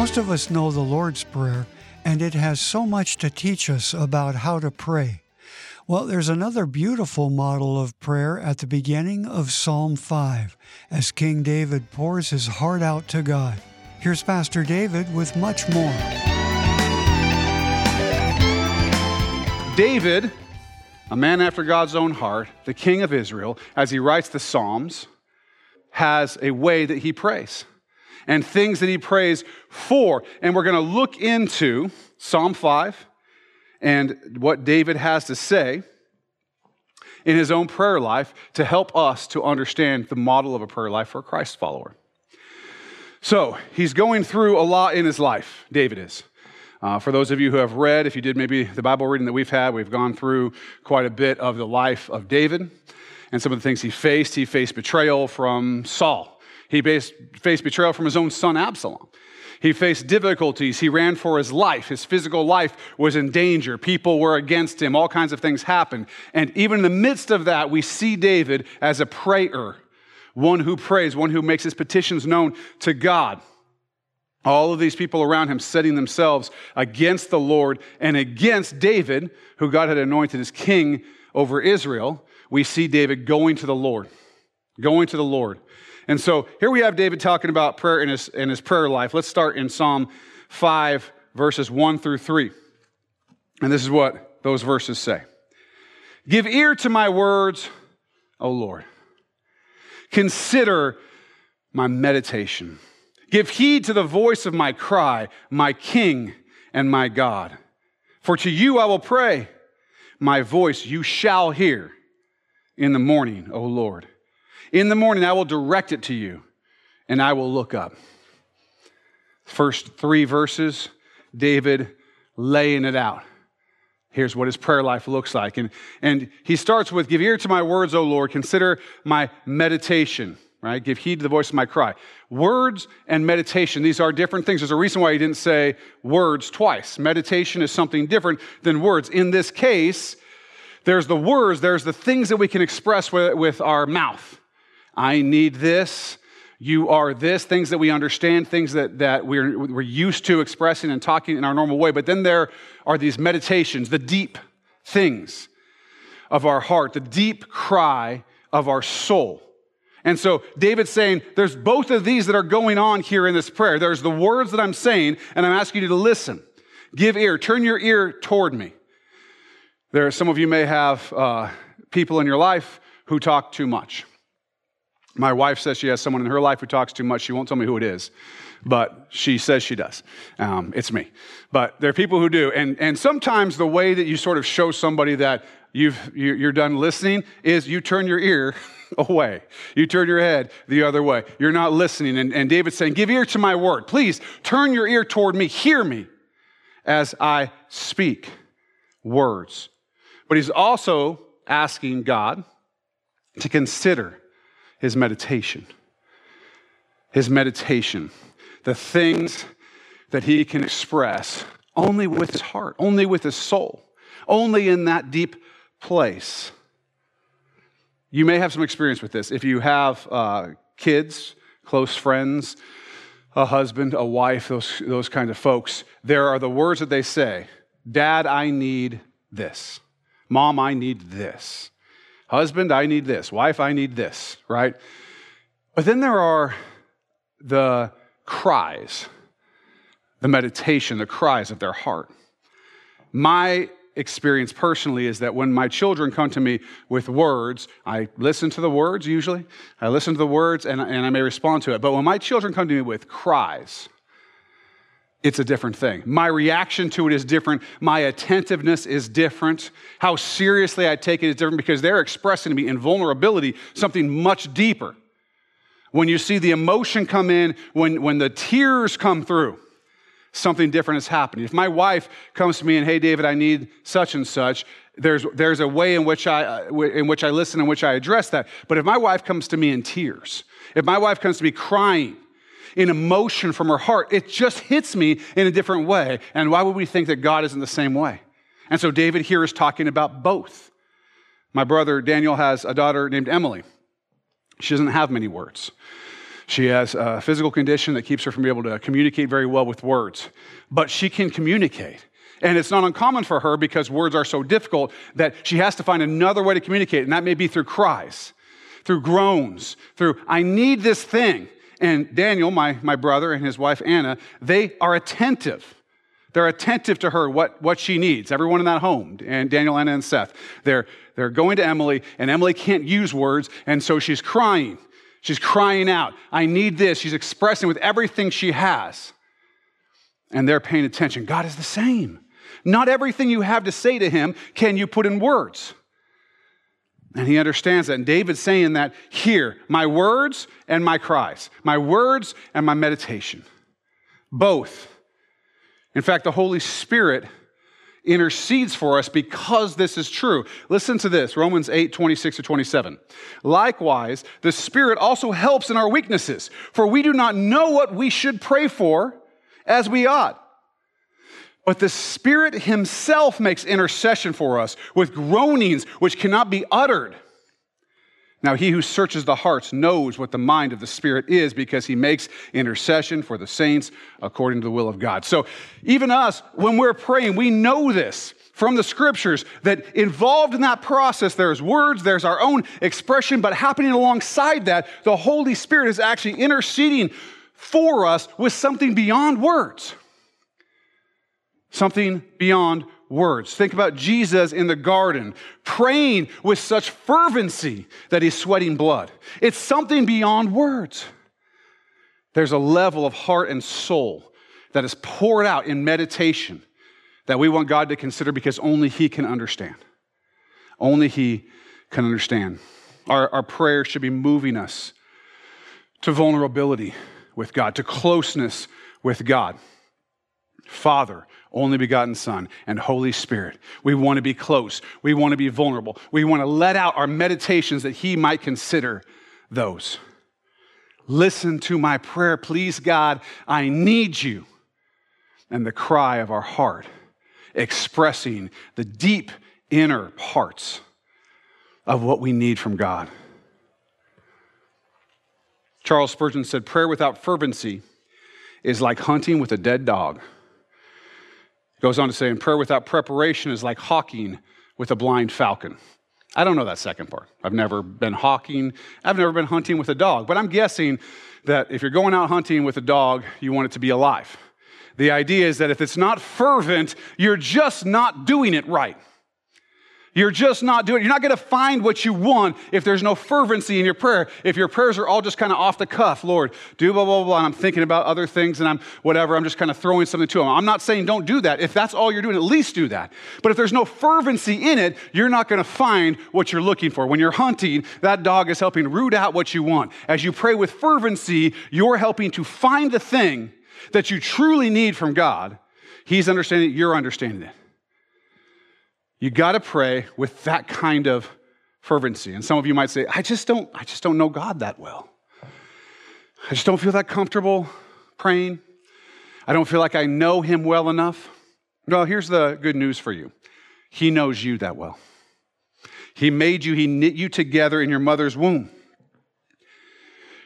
Most of us know the Lord's Prayer, and it has so much to teach us about how to pray. Well, there's another beautiful model of prayer at the beginning of Psalm 5 as King David pours his heart out to God. Here's Pastor David with much more. David, a man after God's own heart, the king of Israel, as he writes the Psalms, has a way that he prays and things that he prays for. And we're going to look into Psalm 5 and what David has to say in his own prayer life to help us to understand the model of a prayer life for a Christ follower. So, he's going through a lot in his life, David is. Uh, for those of you who have read, if you did maybe the Bible reading that we've had, we've gone through quite a bit of the life of David and some of the things he faced. He faced betrayal from Saul. He faced betrayal from his own son Absalom. He faced difficulties. He ran for his life. His physical life was in danger. People were against him. All kinds of things happened. And even in the midst of that, we see David as a prayer, one who prays, one who makes his petitions known to God. All of these people around him setting themselves against the Lord and against David, who God had anointed as king over Israel. We see David going to the Lord, going to the Lord. And so here we have David talking about prayer in his, in his prayer life. Let's start in Psalm 5, verses 1 through 3. And this is what those verses say Give ear to my words, O Lord. Consider my meditation. Give heed to the voice of my cry, my King and my God. For to you I will pray. My voice you shall hear in the morning, O Lord. In the morning, I will direct it to you, and I will look up. First three verses, David laying it out. Here's what his prayer life looks like. And, and he starts with Give ear to my words, O Lord. Consider my meditation, right? Give heed to the voice of my cry. Words and meditation, these are different things. There's a reason why he didn't say words twice. Meditation is something different than words. In this case, there's the words, there's the things that we can express with, with our mouth. I need this. You are this, things that we understand, things that, that we're, we're used to expressing and talking in our normal way. But then there are these meditations, the deep things of our heart, the deep cry of our soul. And so David's saying there's both of these that are going on here in this prayer. There's the words that I'm saying, and I'm asking you to listen. Give ear, turn your ear toward me. There are some of you may have uh, people in your life who talk too much. My wife says she has someone in her life who talks too much. She won't tell me who it is, but she says she does. Um, it's me. But there are people who do. And, and sometimes the way that you sort of show somebody that you've, you're done listening is you turn your ear away. You turn your head the other way. You're not listening. And, and David's saying, Give ear to my word. Please turn your ear toward me. Hear me as I speak words. But he's also asking God to consider his meditation. His meditation. The things that he can express only with his heart, only with his soul, only in that deep place. You may have some experience with this. If you have uh, kids, close friends, a husband, a wife, those, those kind of folks, there are the words that they say Dad, I need this. Mom, I need this. Husband, I need this. Wife, I need this, right? But then there are the cries, the meditation, the cries of their heart. My experience personally is that when my children come to me with words, I listen to the words usually. I listen to the words and, and I may respond to it. But when my children come to me with cries, it's a different thing. My reaction to it is different. My attentiveness is different. How seriously I take it is different because they're expressing to me in vulnerability something much deeper. When you see the emotion come in, when, when the tears come through, something different is happening. If my wife comes to me and, hey, David, I need such and such, there's, there's a way in which, I, uh, in which I listen, in which I address that. But if my wife comes to me in tears, if my wife comes to me crying, in emotion from her heart. It just hits me in a different way. And why would we think that God is in the same way? And so David here is talking about both. My brother Daniel has a daughter named Emily. She doesn't have many words. She has a physical condition that keeps her from being able to communicate very well with words, but she can communicate. And it's not uncommon for her because words are so difficult that she has to find another way to communicate, and that may be through cries, through groans, through, I need this thing. And Daniel, my, my brother, and his wife Anna, they are attentive. They're attentive to her, what, what she needs. Everyone in that home, and Daniel, Anna, and Seth, they're, they're going to Emily, and Emily can't use words, and so she's crying. She's crying out, I need this. She's expressing with everything she has. And they're paying attention. God is the same. Not everything you have to say to him can you put in words. And he understands that. And David's saying that here, my words and my cries, my words and my meditation, both. In fact, the Holy Spirit intercedes for us because this is true. Listen to this Romans 8 26 to 27. Likewise, the Spirit also helps in our weaknesses, for we do not know what we should pray for as we ought. But the Spirit Himself makes intercession for us with groanings which cannot be uttered. Now, he who searches the hearts knows what the mind of the Spirit is because he makes intercession for the saints according to the will of God. So, even us, when we're praying, we know this from the scriptures that involved in that process, there's words, there's our own expression, but happening alongside that, the Holy Spirit is actually interceding for us with something beyond words something beyond words. Think about Jesus in the garden praying with such fervency that he's sweating blood. It's something beyond words. There's a level of heart and soul that is poured out in meditation that we want God to consider because only He can understand. Only He can understand. Our, our prayer should be moving us to vulnerability with God, to closeness with God. Father, only begotten Son, and Holy Spirit. We want to be close. We want to be vulnerable. We want to let out our meditations that He might consider those. Listen to my prayer, please, God. I need you. And the cry of our heart, expressing the deep inner parts of what we need from God. Charles Spurgeon said, Prayer without fervency is like hunting with a dead dog. Goes on to say, and prayer without preparation is like hawking with a blind falcon. I don't know that second part. I've never been hawking, I've never been hunting with a dog, but I'm guessing that if you're going out hunting with a dog, you want it to be alive. The idea is that if it's not fervent, you're just not doing it right. You're just not doing it. You're not going to find what you want if there's no fervency in your prayer. If your prayers are all just kind of off the cuff, Lord, do blah, blah, blah, and I'm thinking about other things and I'm whatever, I'm just kind of throwing something to Him. I'm not saying don't do that. If that's all you're doing, at least do that. But if there's no fervency in it, you're not going to find what you're looking for. When you're hunting, that dog is helping root out what you want. As you pray with fervency, you're helping to find the thing that you truly need from God. He's understanding it, you're understanding it. You got to pray with that kind of fervency. And some of you might say, I just don't, I just don't know God that well. I just don't feel that comfortable praying. I don't feel like I know him well enough. Well, here's the good news for you. He knows you that well. He made you, he knit you together in your mother's womb.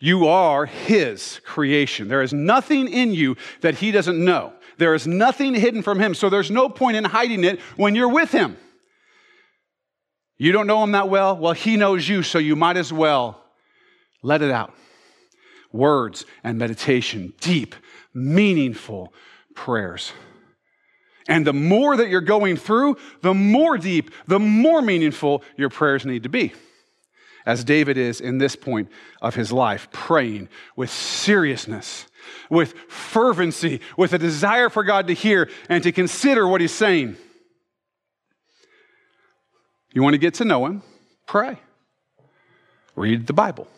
You are his creation. There is nothing in you that he doesn't know. There is nothing hidden from him, so there's no point in hiding it when you're with him. You don't know him that well? Well, he knows you, so you might as well let it out. Words and meditation, deep, meaningful prayers. And the more that you're going through, the more deep, the more meaningful your prayers need to be. As David is in this point of his life, praying with seriousness with fervency, with a desire for God to hear and to consider what He's saying. You want to get to know Him? Pray. Read the Bible,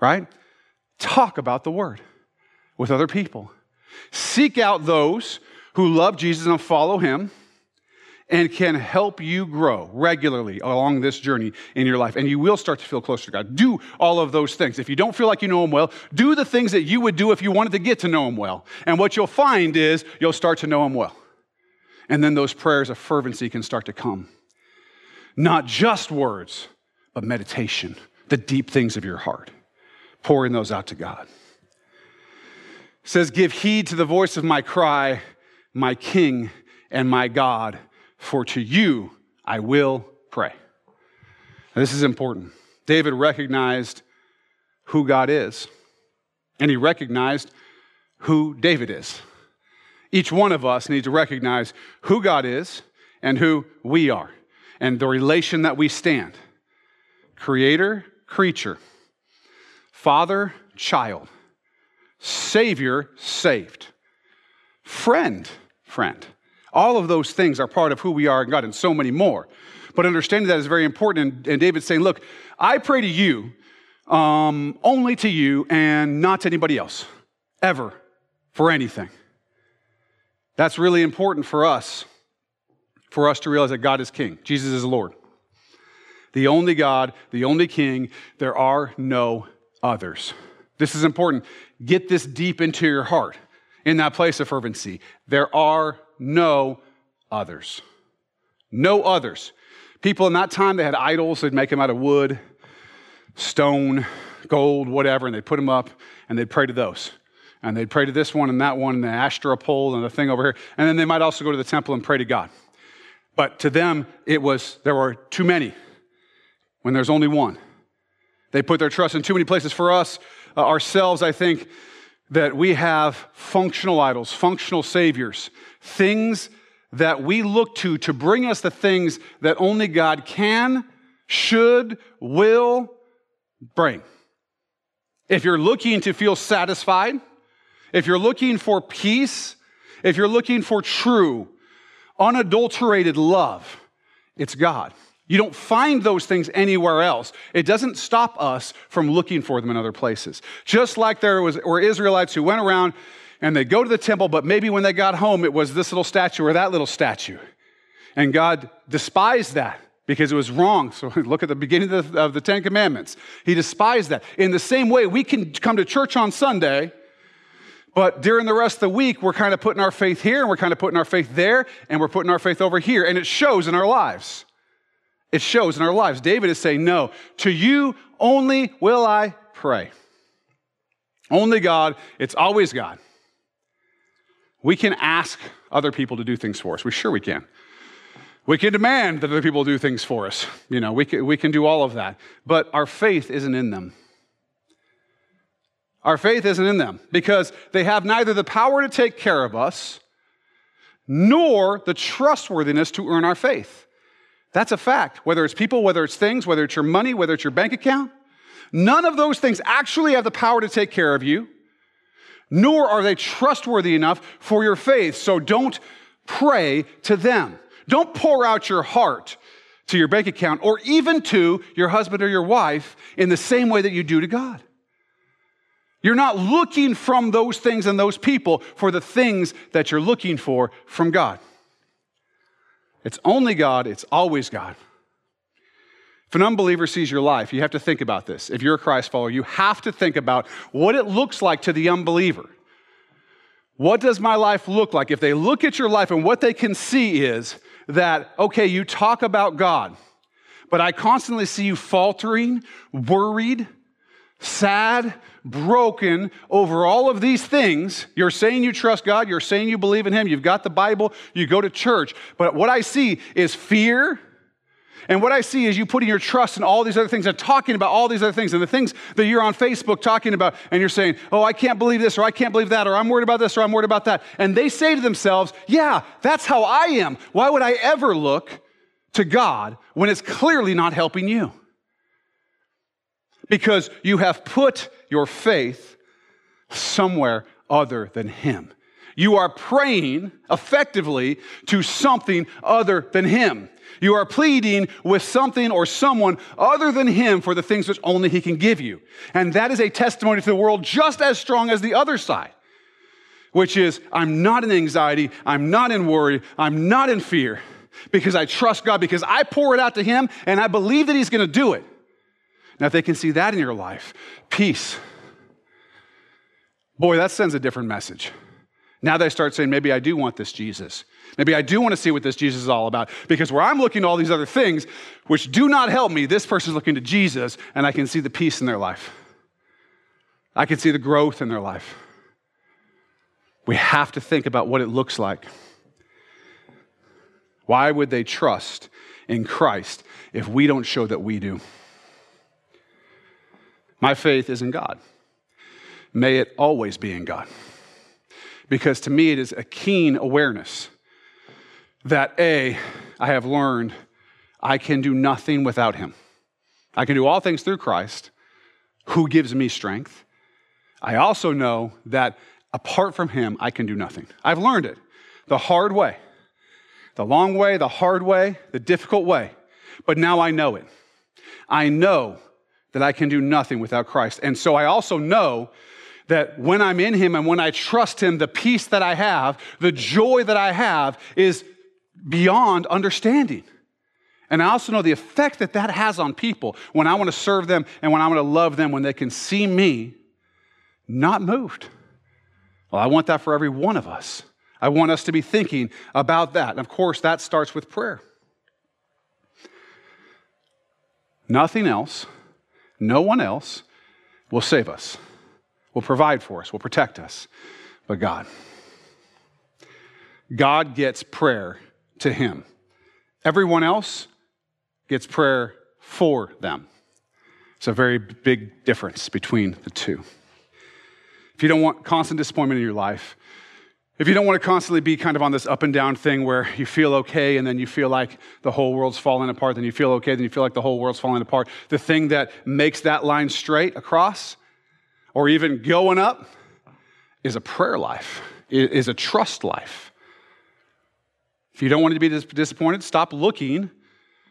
right? Talk about the Word with other people. Seek out those who love Jesus and follow Him and can help you grow regularly along this journey in your life. And you will start to feel closer to God. Do all of those things. If you don't feel like you know Him well, do the things that you would do if you wanted to get to know Him well. And what you'll find is you'll start to know Him well. And then those prayers of fervency can start to come. Not just words, but meditation, the deep things of your heart. pouring those out to God. It says, Give heed to the voice of my cry, my King and my God, for to you I will pray. Now, this is important. David recognized who God is, and he recognized who David is. Each one of us needs to recognize who God is and who we are, and the relation that we stand creator, creature, father, child, savior, saved, friend, friend. All of those things are part of who we are in God and so many more. But understanding that is very important. And, David's saying, Look, I pray to you, um, only to you, and not to anybody else, ever, for anything. That's really important for us, for us to realize that God is King, Jesus is Lord. The only God, the only King, there are no others. This is important. Get this deep into your heart in that place of fervency. There are no others. No others. People in that time, they had idols. They'd make them out of wood, stone, gold, whatever, and they'd put them up and they'd pray to those. And they'd pray to this one and that one and the Ashtoreth pole and the thing over here. And then they might also go to the temple and pray to God. But to them, it was, there were too many when there's only one. They put their trust in too many places. For us, uh, ourselves, I think that we have functional idols, functional saviors, things that we look to to bring us the things that only God can, should, will bring. If you're looking to feel satisfied, if you're looking for peace, if you're looking for true, unadulterated love, it's God. You don't find those things anywhere else. It doesn't stop us from looking for them in other places. Just like there was, were Israelites who went around and they go to the temple, but maybe when they got home, it was this little statue or that little statue. And God despised that because it was wrong. So look at the beginning of the, of the Ten Commandments. He despised that. In the same way, we can come to church on Sunday, but during the rest of the week, we're kind of putting our faith here and we're kind of putting our faith there and we're putting our faith over here. And it shows in our lives. It shows in our lives. David is saying, No, to you only will I pray. Only God, it's always God. We can ask other people to do things for us. We sure we can. We can demand that other people do things for us. You know, we can, we can do all of that. But our faith isn't in them. Our faith isn't in them because they have neither the power to take care of us nor the trustworthiness to earn our faith. That's a fact. Whether it's people, whether it's things, whether it's your money, whether it's your bank account, none of those things actually have the power to take care of you nor are they trustworthy enough for your faith. So don't pray to them. Don't pour out your heart to your bank account or even to your husband or your wife in the same way that you do to God. You're not looking from those things and those people for the things that you're looking for from God. It's only God, it's always God. If an unbeliever sees your life, you have to think about this. If you're a Christ follower, you have to think about what it looks like to the unbeliever. What does my life look like? If they look at your life and what they can see is that, okay, you talk about God, but I constantly see you faltering, worried, sad, broken over all of these things. You're saying you trust God, you're saying you believe in Him, you've got the Bible, you go to church, but what I see is fear and what I see is you putting your trust in all these other things and talking about all these other things and the things that you're on Facebook talking about, and you're saying, Oh, I can't believe this, or I can't believe that, or I'm worried about this, or I'm worried about that. And they say to themselves, Yeah, that's how I am. Why would I ever look to God when it's clearly not helping you? Because you have put your faith somewhere other than Him. You are praying effectively to something other than Him. You are pleading with something or someone other than Him for the things which only He can give you. And that is a testimony to the world just as strong as the other side, which is I'm not in anxiety, I'm not in worry, I'm not in fear because I trust God, because I pour it out to Him and I believe that He's going to do it. Now, if they can see that in your life, peace. Boy, that sends a different message. Now they start saying, maybe I do want this Jesus. Maybe I do want to see what this Jesus is all about. Because where I'm looking at all these other things, which do not help me, this person's looking to Jesus, and I can see the peace in their life. I can see the growth in their life. We have to think about what it looks like. Why would they trust in Christ if we don't show that we do? My faith is in God. May it always be in God. Because to me, it is a keen awareness that A, I have learned I can do nothing without Him. I can do all things through Christ, who gives me strength. I also know that apart from Him, I can do nothing. I've learned it the hard way, the long way, the hard way, the difficult way. But now I know it. I know that I can do nothing without Christ. And so I also know that when I'm in Him and when I trust Him, the peace that I have, the joy that I have is beyond understanding. And I also know the effect that that has on people when I want to serve them and when I want to love them, when they can see me not moved. Well, I want that for every one of us. I want us to be thinking about that. And of course, that starts with prayer. Nothing else, no one else will save us, will provide for us, will protect us, but God. God gets prayer to Him. Everyone else gets prayer for them. It's a very big difference between the two. If you don't want constant disappointment in your life, if you don't want to constantly be kind of on this up and down thing where you feel okay and then you feel like the whole world's falling apart, then you feel okay, then you feel like the whole world's falling apart, the thing that makes that line straight across or even going up is a prayer life, is a trust life. If you don't want to be disappointed, stop looking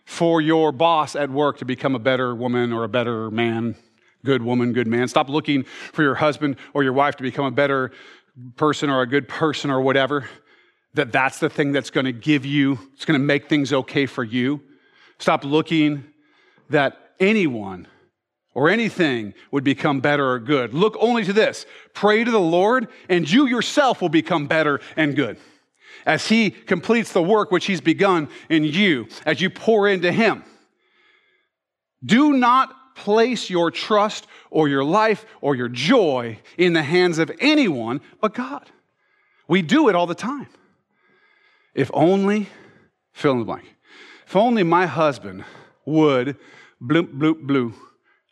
for your boss at work to become a better woman or a better man, good woman, good man. Stop looking for your husband or your wife to become a better person or a good person or whatever. That that's the thing that's going to give you, it's going to make things okay for you. Stop looking that anyone or anything would become better or good. Look only to this. Pray to the Lord and you yourself will become better and good as He completes the work which He's begun in you, as you pour into Him. Do not place your trust or your life or your joy in the hands of anyone but God. We do it all the time. If only, fill in the blank, if only my husband would bloop, bloop, bloop,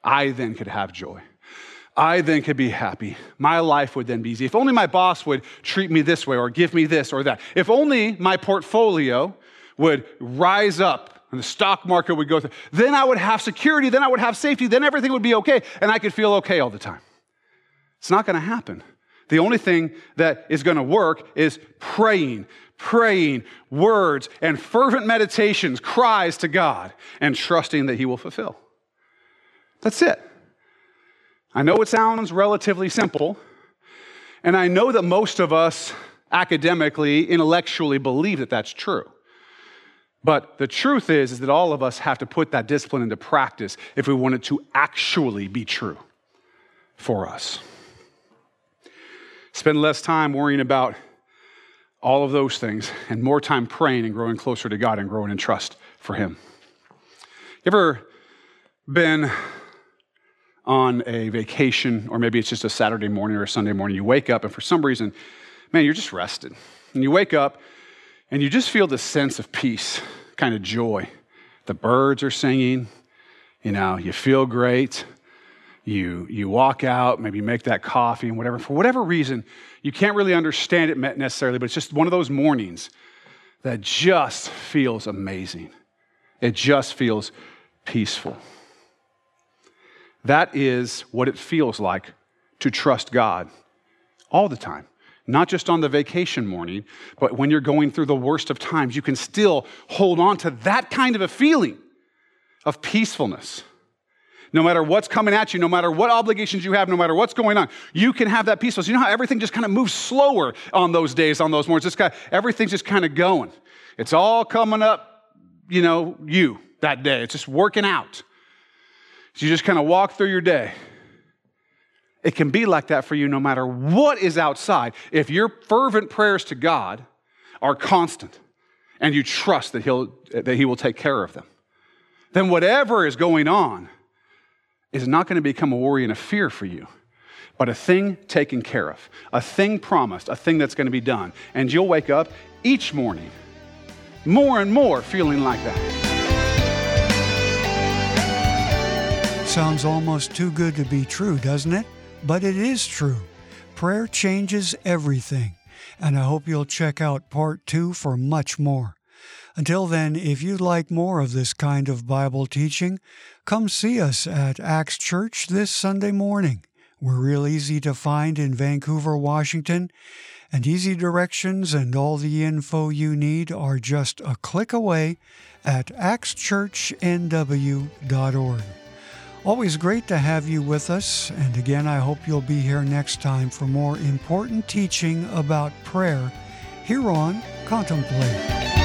I then could have joy. I then could be happy. My life would then be easy. If only my boss would treat me this way or give me this or that. If only my portfolio would rise up and the stock market would go through, then I would have security, then I would have safety, then everything would be okay, and I could feel okay all the time. It's not going to happen. The only thing that is going to work is praying, praying, words, and fervent meditations, cries to God, and trusting that He will fulfill. That's it. I know it sounds relatively simple, and I know that most of us academically, intellectually believe that that's true. But the truth is, is that all of us have to put that discipline into practice if we want it to actually be true for us. Spend less time worrying about all of those things and more time praying and growing closer to God and growing in trust for Him. You ever been on a vacation, or maybe it's just a Saturday morning or a Sunday morning. You wake up, and for some reason, man, you're just rested. And you wake up, and you just feel this sense of peace, kind of joy. The birds are singing, you know, you feel great. You, you walk out, maybe make that coffee and whatever. For whatever reason, you can't really understand it necessarily, but it's just one of those mornings that just feels amazing. It just feels peaceful. That is what it feels like to trust God all the time. Not just on the vacation morning, but when you're going through the worst of times, you can still hold on to that kind of a feeling of peacefulness. No matter what's coming at you, no matter what obligations you have, no matter what's going on, you can have that peacefulness. You know how everything just kind of moves slower on those days, on those mornings? Just kind of, everything's just kind of going. It's all coming up, you know, you that day. It's just working out. So you just kind of walk through your day. It can be like that for you no matter what is outside. If your fervent prayers to God are constant and you trust that, he'll, that He will take care of them, then whatever is going on is not going to become a worry and a fear for you but a thing taken care of, a thing promised, a thing that's going to be done. And you'll wake up each morning more and more feeling like that. Sounds almost too good to be true, doesn't it? But it is true. Prayer changes everything. And I hope you'll check out part two for much more. Until then, if you'd like more of this kind of Bible teaching, come see us at Axe Church this Sunday morning. We're real easy to find in Vancouver, Washington, and easy directions and all the info you need are just a click away at axchurchnw.org. Always great to have you with us, and again, I hope you'll be here next time for more important teaching about prayer here on Contemplate.